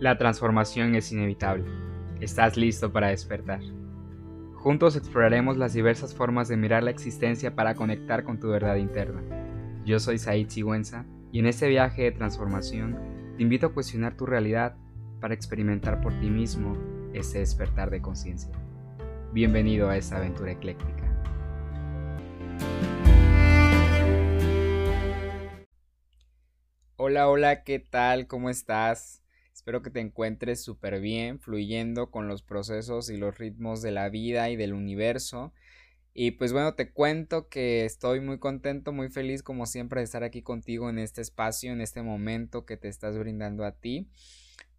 La transformación es inevitable. Estás listo para despertar. Juntos exploraremos las diversas formas de mirar la existencia para conectar con tu verdad interna. Yo soy Said Sigüenza y en este viaje de transformación te invito a cuestionar tu realidad para experimentar por ti mismo ese despertar de conciencia. Bienvenido a esta aventura ecléctica. Hola, hola, ¿qué tal? ¿Cómo estás? Espero que te encuentres súper bien, fluyendo con los procesos y los ritmos de la vida y del universo. Y pues bueno, te cuento que estoy muy contento, muy feliz como siempre de estar aquí contigo en este espacio, en este momento que te estás brindando a ti.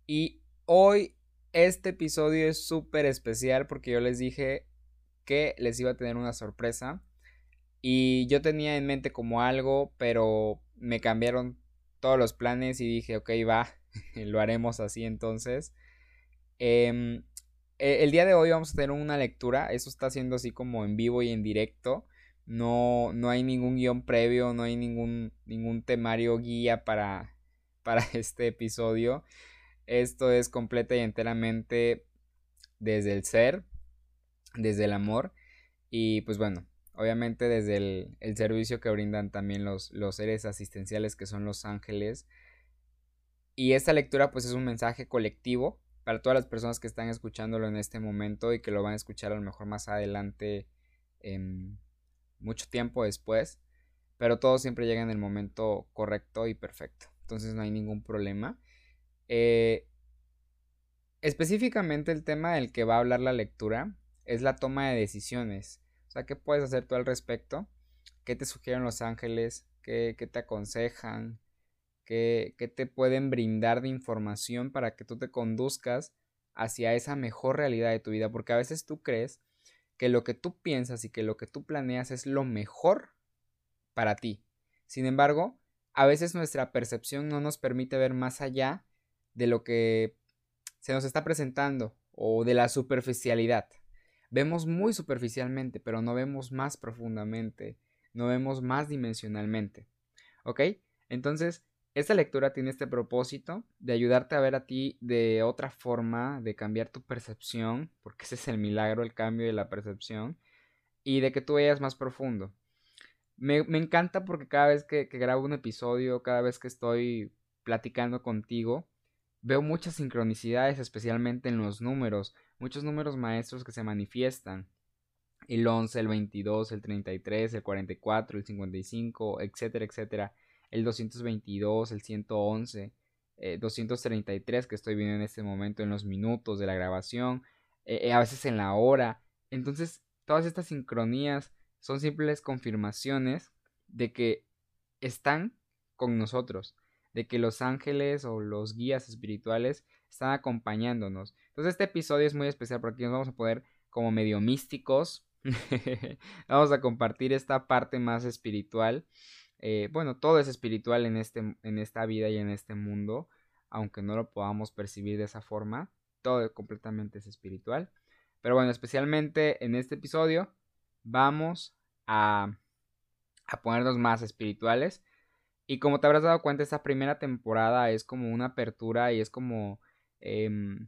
Y hoy este episodio es súper especial porque yo les dije que les iba a tener una sorpresa. Y yo tenía en mente como algo, pero me cambiaron todos los planes y dije, ok, va, lo haremos así entonces. Em, e, el día de hoy vamos a tener una lectura, eso está siendo así como en vivo y en directo. No, no hay ningún guion previo, no hay ningún, ningún temario guía para, para este episodio. Esto es completa y enteramente desde el ser, desde el amor. Y pues bueno, obviamente desde el, el servicio que brindan también los, los seres asistenciales que son los ángeles y esta lectura pues es un mensaje colectivo para todas las personas que están escuchándolo en este momento y que lo van a escuchar a lo mejor más adelante en mucho tiempo después. Pero todo siempre llega en el momento correcto y perfecto. Entonces no hay ningún problema. Eh, específicamente el tema del que va a hablar la lectura es la toma de decisiones. O sea, ¿qué puedes hacer tú al respecto? ¿Qué te sugieren los ángeles? ¿Qué, qué te aconsejan? Que, te pueden brindar de información para que tú te conduzcas hacia esa mejor realidad de tu vida, porque a veces tú crees que lo que tú piensas y que lo que tú planeas es lo mejor para ti. Sin embargo, a veces nuestra percepción no nos permite ver más allá de lo que se nos está presentando o de la superficialidad. Vemos muy superficialmente, pero no vemos más profundamente, no vemos más dimensionalmente. ¿Ok? Entonces, esta lectura tiene este propósito de ayudarte a ver a ti de otra forma, de cambiar tu percepción, porque ese es el milagro, el cambio de la percepción, y de que tú vayas más profundo. Me, encanta porque cada vez que, que, grabo un episodio, cada vez que estoy platicando contigo, veo muchas sincronicidades, especialmente en los números, muchos números maestros que se manifiestan. El 11, el 22, el 33, el 44, el 55, etcétera, etcétera el 222, el 111, 233 eh, que estoy viendo en este momento en los minutos de la grabación, eh, eh, a veces en la hora. Entonces, todas estas sincronías son simples confirmaciones de que están con nosotros, de que los ángeles o los guías espirituales están acompañándonos. Entonces, este episodio es muy especial porque nos vamos a poder como medio místicos. vamos a compartir esta parte más espiritual eh, bueno, todo es espiritual en, este, en esta vida y en este mundo, aunque no lo podamos percibir de esa forma, todo completamente es espiritual. Pero bueno, especialmente en este episodio vamos a, a ponernos más espirituales. Y como te habrás dado cuenta, esta primera temporada es como una apertura y es como em,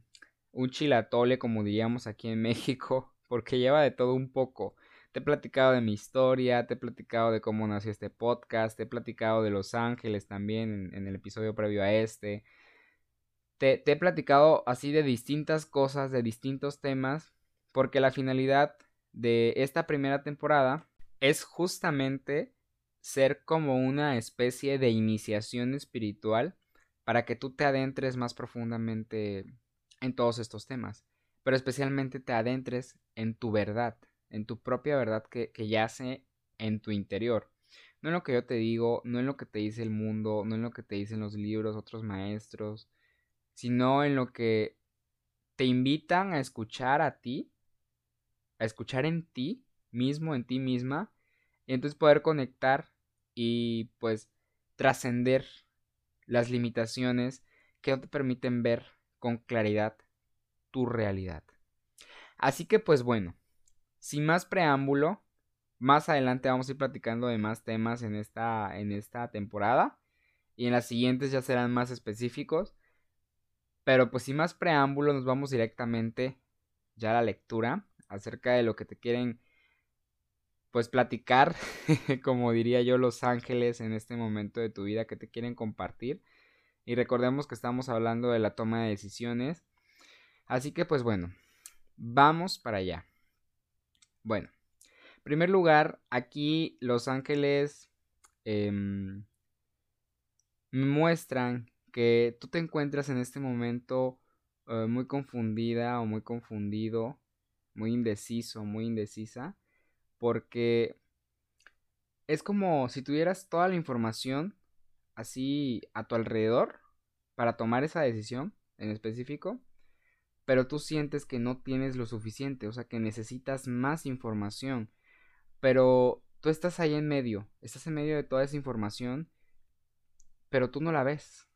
un chilatole, como diríamos aquí en México, porque lleva de todo un poco. Te he platicado de mi historia, te he platicado de cómo nació este podcast, te he platicado de Los Ángeles también en, el episodio previo a este. Te, te he platicado así de distintas cosas, de distintos temas, porque la finalidad de esta primera temporada es justamente ser como una especie de iniciación espiritual para que tú te adentres más profundamente en todos estos temas, pero especialmente te adentres en tu verdad, en tu propia verdad que, yace en tu interior. No en lo que yo te digo, no en lo que te dice el mundo, no en lo que te dicen los libros, otros maestros, sino en lo que te invitan a escuchar a ti, a escuchar en ti mismo, en ti misma, y entonces poder conectar y pues trascender las limitaciones que no te permiten ver con claridad tu realidad. Así que pues bueno, sin más preámbulo, más adelante vamos a ir platicando de más temas en esta, en esta temporada. Y en las siguientes ya serán más específicos. Pero pues sin más preámbulo nos vamos directamente ya a la lectura acerca de lo que te quieren pues platicar, como diría yo, los ángeles en este momento de tu vida que te quieren compartir. Y recordemos que estamos hablando de la toma de decisiones. Así que pues bueno, vamos para allá. Bueno, en primer lugar, aquí los ángeles me muestran que tú te encuentras en este momento eh, muy confundida o muy confundido, muy indeciso, muy indecisa, porque es como si tuvieras toda la información así a tu alrededor para tomar esa decisión en específico, pero tú sientes que no tienes lo suficiente, o sea, que necesitas más información, pero tú estás ahí en medio, estás en medio de toda esa información, pero tú no la ves.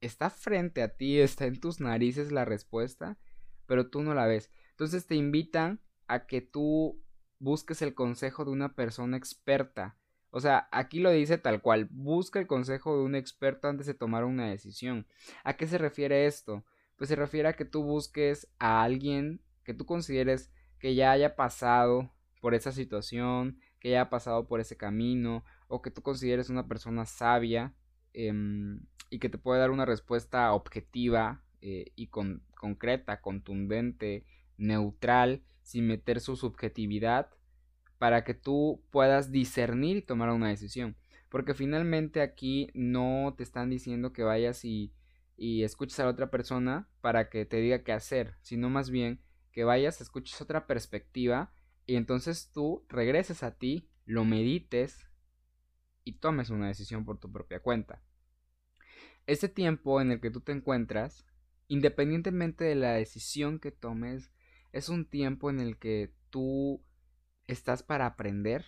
Está frente a ti, está en tus narices la respuesta, pero tú no la ves. Entonces te invitan a que tú busques el consejo de una persona experta o sea, aquí lo dice tal cual, busca el consejo de un experto antes de tomar una decisión. ¿A qué se refiere esto? Pues se refiere a que tú busques a alguien que tú consideres que ya haya pasado por esa situación, que haya pasado por ese camino, o que tú consideres una persona sabia em, y que te pueda dar una respuesta objetiva eh, y concreta, contundente, neutral, sin meter su subjetividad para que tú puedas discernir y tomar una decisión. Porque finalmente aquí no te están diciendo que vayas y, y escuches a la otra persona para que te diga qué hacer, sino más bien que vayas, escuches otra perspectiva y entonces tú regreses a ti, lo medites y tomes una decisión por tu propia cuenta. Este tiempo en el que tú te encuentras, independientemente de la decisión que tomes, es un tiempo en el que tú estás para aprender,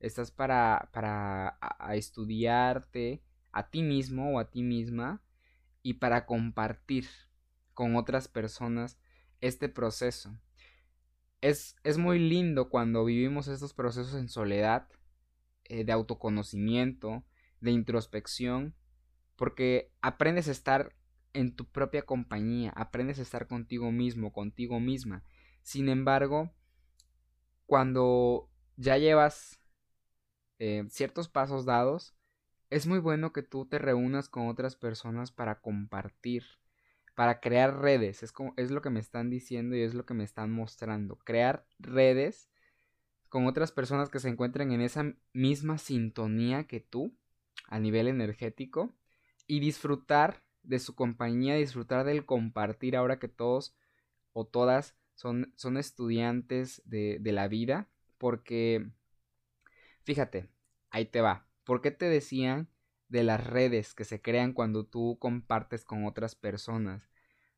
estás para, para estudiarte a ti mismo o a ti misma y para compartir con otras personas este proceso. Es, es muy lindo cuando vivimos estos procesos en soledad, eh, de autoconocimiento, de introspección, porque aprendes a estar en tu propia compañía, aprendes a estar contigo mismo, contigo misma. Sin embargo, cuando ya llevas eh, ciertos pasos dados, es muy bueno que tú te reúnas con otras personas para compartir, para crear redes. Es, lo que me están diciendo y es lo que me están mostrando. Crear redes con otras personas que se encuentren en esa misma sintonía que tú a nivel energético y disfrutar de su compañía, disfrutar del compartir ahora que todos o todas son, son estudiantes de la vida, porque, fíjate, ahí te va. ¿Por qué te decían de las redes que se crean cuando tú compartes con otras personas?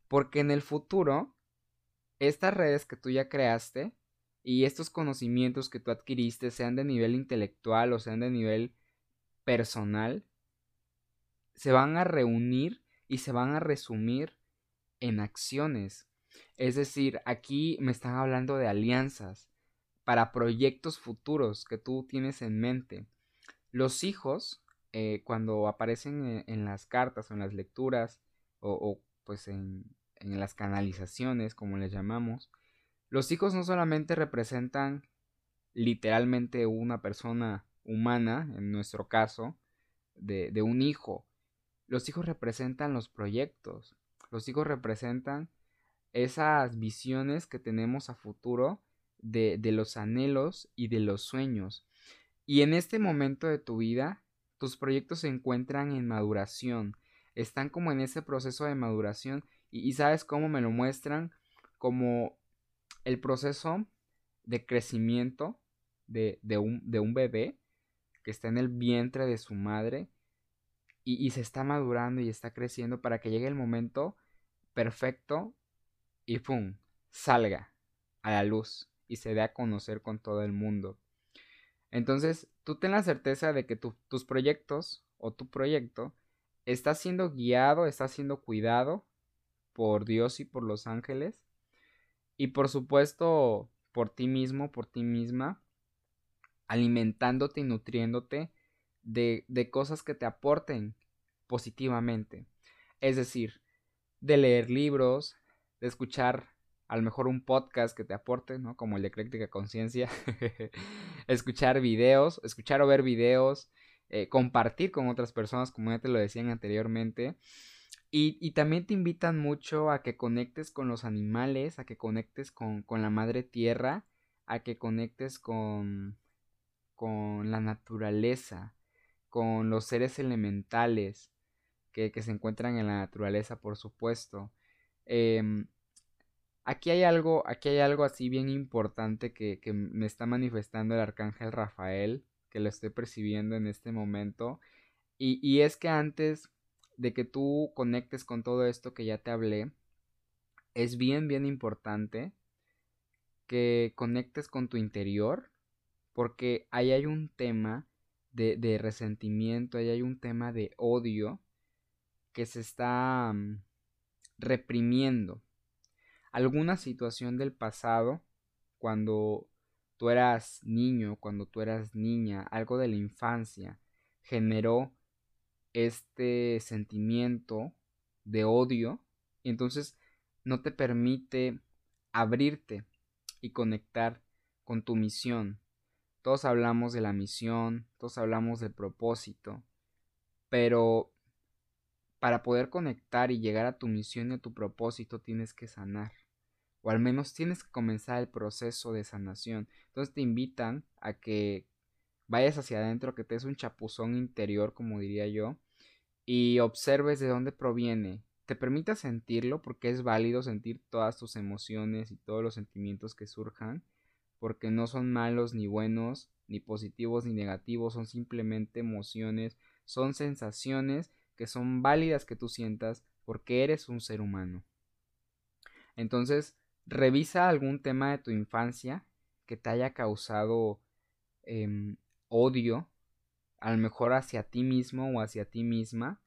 Porque en el futuro, estas redes que tú ya creaste y estos conocimientos que tú adquiriste, sean de nivel intelectual o sean de nivel personal, se van a reunir y se van a resumir en acciones. Es decir, aquí me están hablando de alianzas para proyectos futuros que tú tienes en mente. Los hijos, eh, cuando aparecen en, las cartas o en las lecturas o, pues en, las canalizaciones, como les llamamos, los hijos no solamente representan literalmente una persona humana, en nuestro caso, de, un hijo. Los hijos representan los proyectos. Los hijos representan esas visiones que tenemos a futuro de los anhelos y de los sueños. Y en este momento de tu vida, tus proyectos se encuentran en maduración, están como en ese proceso de maduración y, sabes cómo me lo muestran como el proceso de crecimiento de, de, un, de, un, bebé que está en el vientre de su madre y, y, se está madurando y está creciendo para que llegue el momento perfecto y ¡pum! salga a la luz y se dé a conocer con todo el mundo. Entonces, tú ten la certeza de que tus proyectos o tu proyecto está siendo guiado, está siendo cuidado por Dios y por los ángeles y por supuesto por ti mismo, por ti misma, alimentándote y nutriéndote de, de cosas que te aporten positivamente. Es decir, de leer libros, de escuchar a lo mejor un podcast que te aporte, ¿no? Como el de Ecléctica Conciencia, escuchar videos, escuchar o ver videos, eh, compartir con otras personas, como ya te lo decían anteriormente. Y, y, también te invitan mucho a que conectes con los animales, a que conectes con, con la madre tierra, a que conectes con, con la naturaleza, con los seres elementales que, que se encuentran en la naturaleza, por supuesto. Eh, Aquí hay algo, aquí hay algo así bien importante que, me está manifestando el arcángel Rafael, que lo estoy percibiendo en este momento. Y, y es que antes de que tú conectes con todo esto que ya te hablé, es bien, bien importante que conectes con tu interior, porque ahí hay un tema de, de resentimiento, ahí hay un tema de odio que se está mm, reprimiendo alguna situación del pasado, cuando tú eras niño, cuando tú eras niña, algo de la infancia, generó este sentimiento de odio y entonces no te permite abrirte y conectar con tu misión. Todos hablamos de la misión, todos hablamos del propósito, pero para poder conectar y llegar a tu misión y a tu propósito tienes que sanar. O al menos tienes que comenzar el proceso de sanación. Entonces te invitan a que vayas hacia adentro, que te des un chapuzón interior, como diría yo, y observes de dónde proviene. Te permita sentirlo porque es válido sentir todas tus emociones y todos los sentimientos que surjan, porque no son malos ni buenos, ni positivos ni negativos, son simplemente emociones, son sensaciones que son válidas que tú sientas porque eres un ser humano. Entonces, revisa algún tema de tu infancia que te haya causado em, odio, a lo mejor hacia ti mismo o hacia ti misma,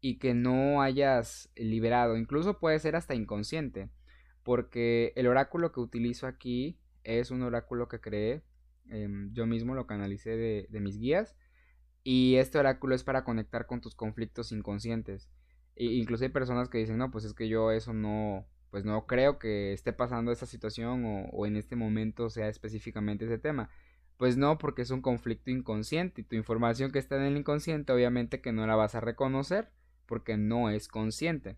y que no hayas liberado. Incluso puede ser hasta inconsciente, porque el oráculo que utilizo aquí es un oráculo que creé, em, yo mismo lo canalicé de, de mis guías y este oráculo es para conectar con tus conflictos inconscientes. E incluso hay personas que dicen, no, pues es que yo eso no, pues no creo que esté pasando esa situación o, o en este momento sea específicamente ese tema. Pues no, porque es un conflicto inconsciente y tu información que está en el inconsciente obviamente que no la vas a reconocer porque no es consciente.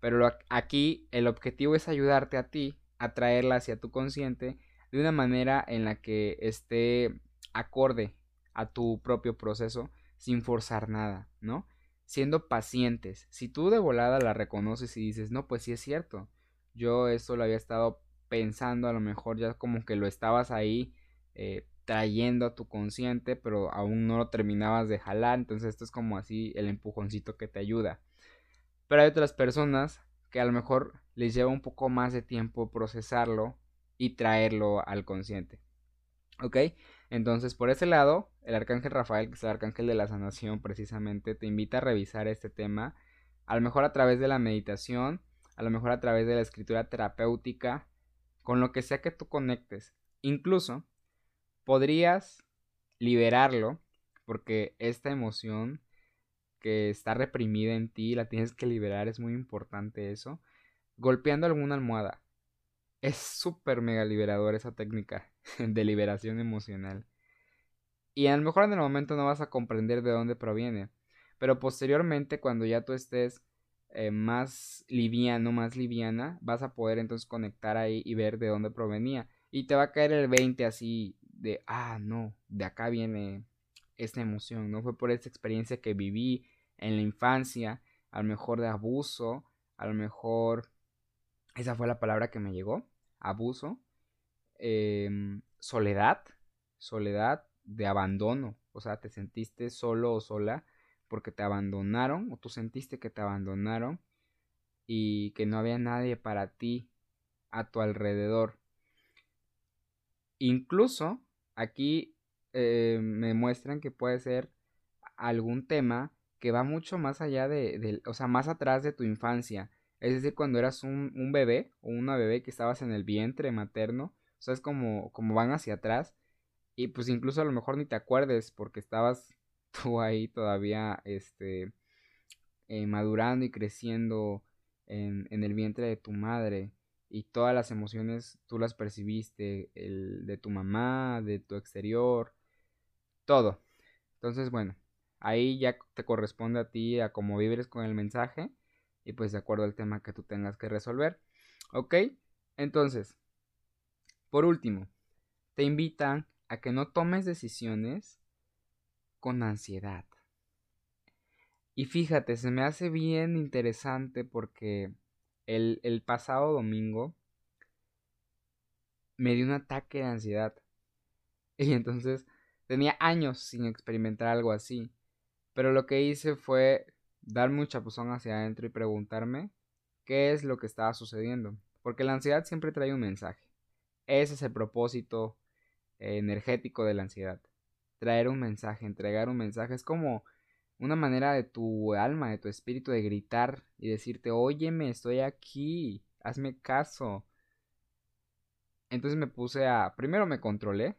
Pero aquí el objetivo es ayudarte a ti a traerla hacia tu consciente de una manera en la que esté acorde a tu propio proceso sin forzar nada, ¿no? Siendo pacientes. Si tú de volada la reconoces y dices, no, pues sí es cierto, yo esto lo había estado pensando, a lo mejor ya como que lo estabas ahí eh, trayendo a tu consciente, pero aún no lo terminabas de jalar, entonces esto es como así el empujoncito que te ayuda. Pero hay otras personas que a lo mejor les lleva un poco más de tiempo procesarlo y traerlo al consciente. ¿Ok? Entonces, por ese lado, el arcángel Rafael, que es el arcángel de la sanación, precisamente, te invita a revisar este tema, a lo mejor a través de la meditación, a lo mejor a través de la escritura terapéutica, con lo que sea que tú conectes. Incluso, podrías liberarlo, porque esta emoción que está reprimida en ti, la tienes que liberar, es muy importante eso, golpeando alguna almohada. Es súper mega liberador esa técnica de liberación emocional. Y a lo mejor en el momento no vas a comprender de dónde proviene. Pero posteriormente, cuando ya tú estés eh, más liviano, más liviana, vas a poder entonces conectar ahí y ver de dónde provenía. Y te va a caer el 20 así de, ah, no, de acá viene esta emoción, ¿no? Fue por esta experiencia que viví en la infancia, a lo mejor de abuso, a lo mejor, esa fue la palabra que me llegó, abuso, Em, soledad, soledad de abandono, o sea, te sentiste solo o sola porque te abandonaron o tú sentiste que te abandonaron y que no había nadie para ti a tu alrededor. Incluso aquí eh, me muestran que puede ser algún tema que va mucho más allá de, o sea, más atrás de tu infancia. Es decir, cuando eras un, bebé o una bebé que estabas en el vientre materno o sea, como, como van hacia atrás. Y pues incluso a lo mejor ni te acuerdes porque estabas tú ahí todavía, este, eh, madurando y creciendo en, el vientre de tu madre y todas las emociones tú las percibiste, el de tu mamá, de tu exterior, todo. Entonces, bueno, ahí ya te corresponde a ti a cómo vives con el mensaje y pues de acuerdo al tema que tú tengas que resolver. ¿Ok? Entonces, por último, te invitan a que no tomes decisiones con ansiedad. Y fíjate, se me hace bien interesante porque el, pasado domingo me dio un ataque de ansiedad. Y entonces tenía años sin experimentar algo así. Pero lo que hice fue dar mucha chapuzón hacia adentro y preguntarme qué es lo que estaba sucediendo. Porque la ansiedad siempre trae un mensaje. Ese es el propósito energético de la ansiedad. Traer un mensaje, entregar un mensaje. Es como una manera de tu alma, de tu espíritu, de gritar y decirte, óyeme, estoy aquí, hazme caso. Entonces me puse a, primero me controlé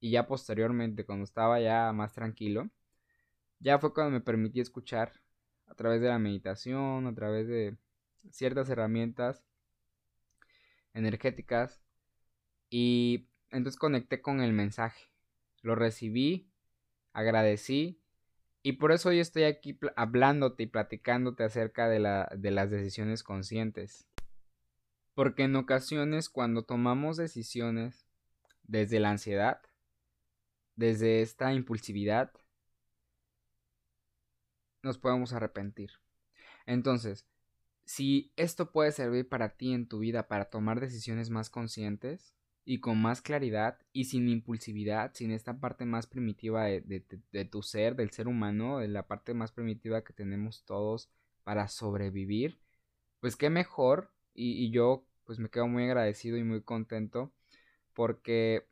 y ya posteriormente, cuando estaba ya más tranquilo, ya fue cuando me permití escuchar a través de la meditación, a través de ciertas herramientas energéticas y entonces conecté con el mensaje. Lo recibí, agradecí y por eso hoy estoy aquí hablándote y platicándote acerca de, la, de las decisiones conscientes. Porque en ocasiones cuando tomamos decisiones desde la ansiedad, desde esta impulsividad, nos podemos arrepentir. Entonces, si esto puede servir para ti en tu vida para tomar decisiones más conscientes, y con más claridad y sin impulsividad, sin esta parte más primitiva de, tu ser, del ser humano, de la parte más primitiva que tenemos todos para sobrevivir, pues qué mejor y, yo pues me quedo muy agradecido y muy contento porque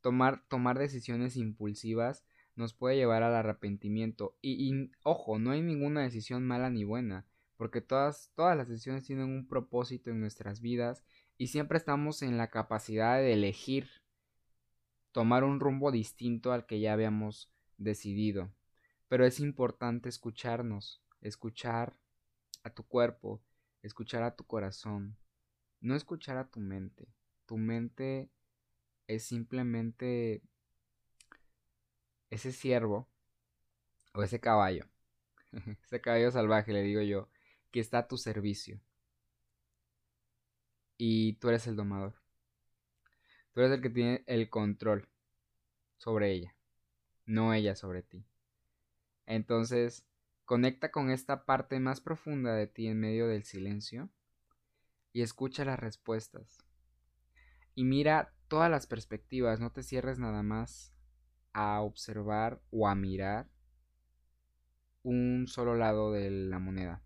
tomar, tomar decisiones impulsivas nos puede llevar al arrepentimiento y, ojo, no hay ninguna decisión mala ni buena porque todas, todas las decisiones tienen un propósito en nuestras vidas y siempre estamos en la capacidad de elegir tomar un rumbo distinto al que ya habíamos decidido. Pero es importante escucharnos, escuchar a tu cuerpo, escuchar a tu corazón, no escuchar a tu mente. Tu mente es simplemente ese ciervo o ese caballo, ese caballo salvaje, le digo yo, que está a tu servicio y tú eres el domador. Tú eres el que tiene el control sobre ella, no ella sobre ti. Entonces, conecta con esta parte más profunda de ti en medio del silencio y escucha las respuestas. Y mira todas las perspectivas, no te cierres nada más a observar o a mirar un solo lado de la moneda.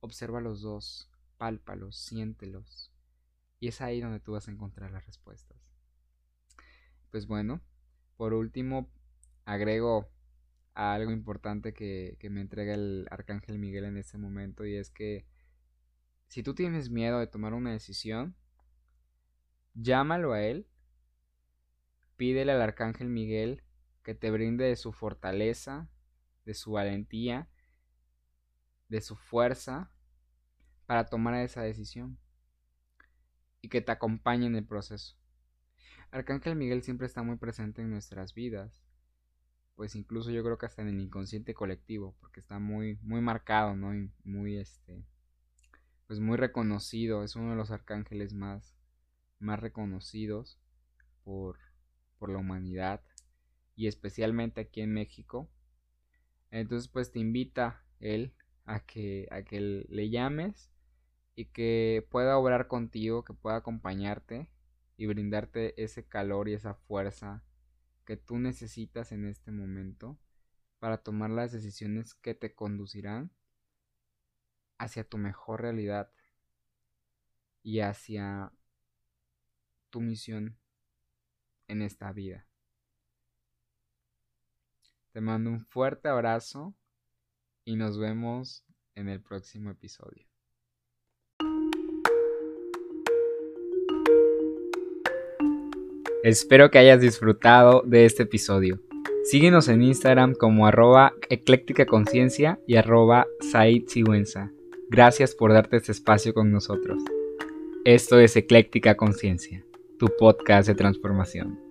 Observa los dos, pálpalos, siéntelos. Y es ahí donde tú vas a encontrar las respuestas. Pues bueno, por último, agrego algo importante que, que me entrega el Arcángel Miguel en este momento y es que si tú tienes miedo de tomar una decisión, llámalo a él, pídele al Arcángel Miguel que te brinde de su fortaleza, de su valentía, de su fuerza para tomar esa decisión y que te acompañe en el proceso. Arcángel Miguel siempre está muy presente en nuestras vidas, pues incluso yo creo que hasta en el inconsciente colectivo, porque está muy muy marcado, ¿no? Y muy este pues muy reconocido, es uno de los arcángeles más más reconocidos por por la humanidad y especialmente aquí en México. Entonces pues te invita él a que a que le llames y que pueda obrar contigo, que pueda acompañarte y brindarte ese calor y esa fuerza que tú necesitas en este momento para tomar las decisiones que te conducirán hacia tu mejor realidad y hacia tu misión en esta vida. Te mando un fuerte abrazo y nos vemos en el próximo episodio. Espero que hayas disfrutado de este episodio. Síguenos en Instagram como arroba ecléctica conciencia y arroba Said Gracias por darte este espacio con nosotros. Esto es Ecléctica Conciencia, tu podcast de transformación.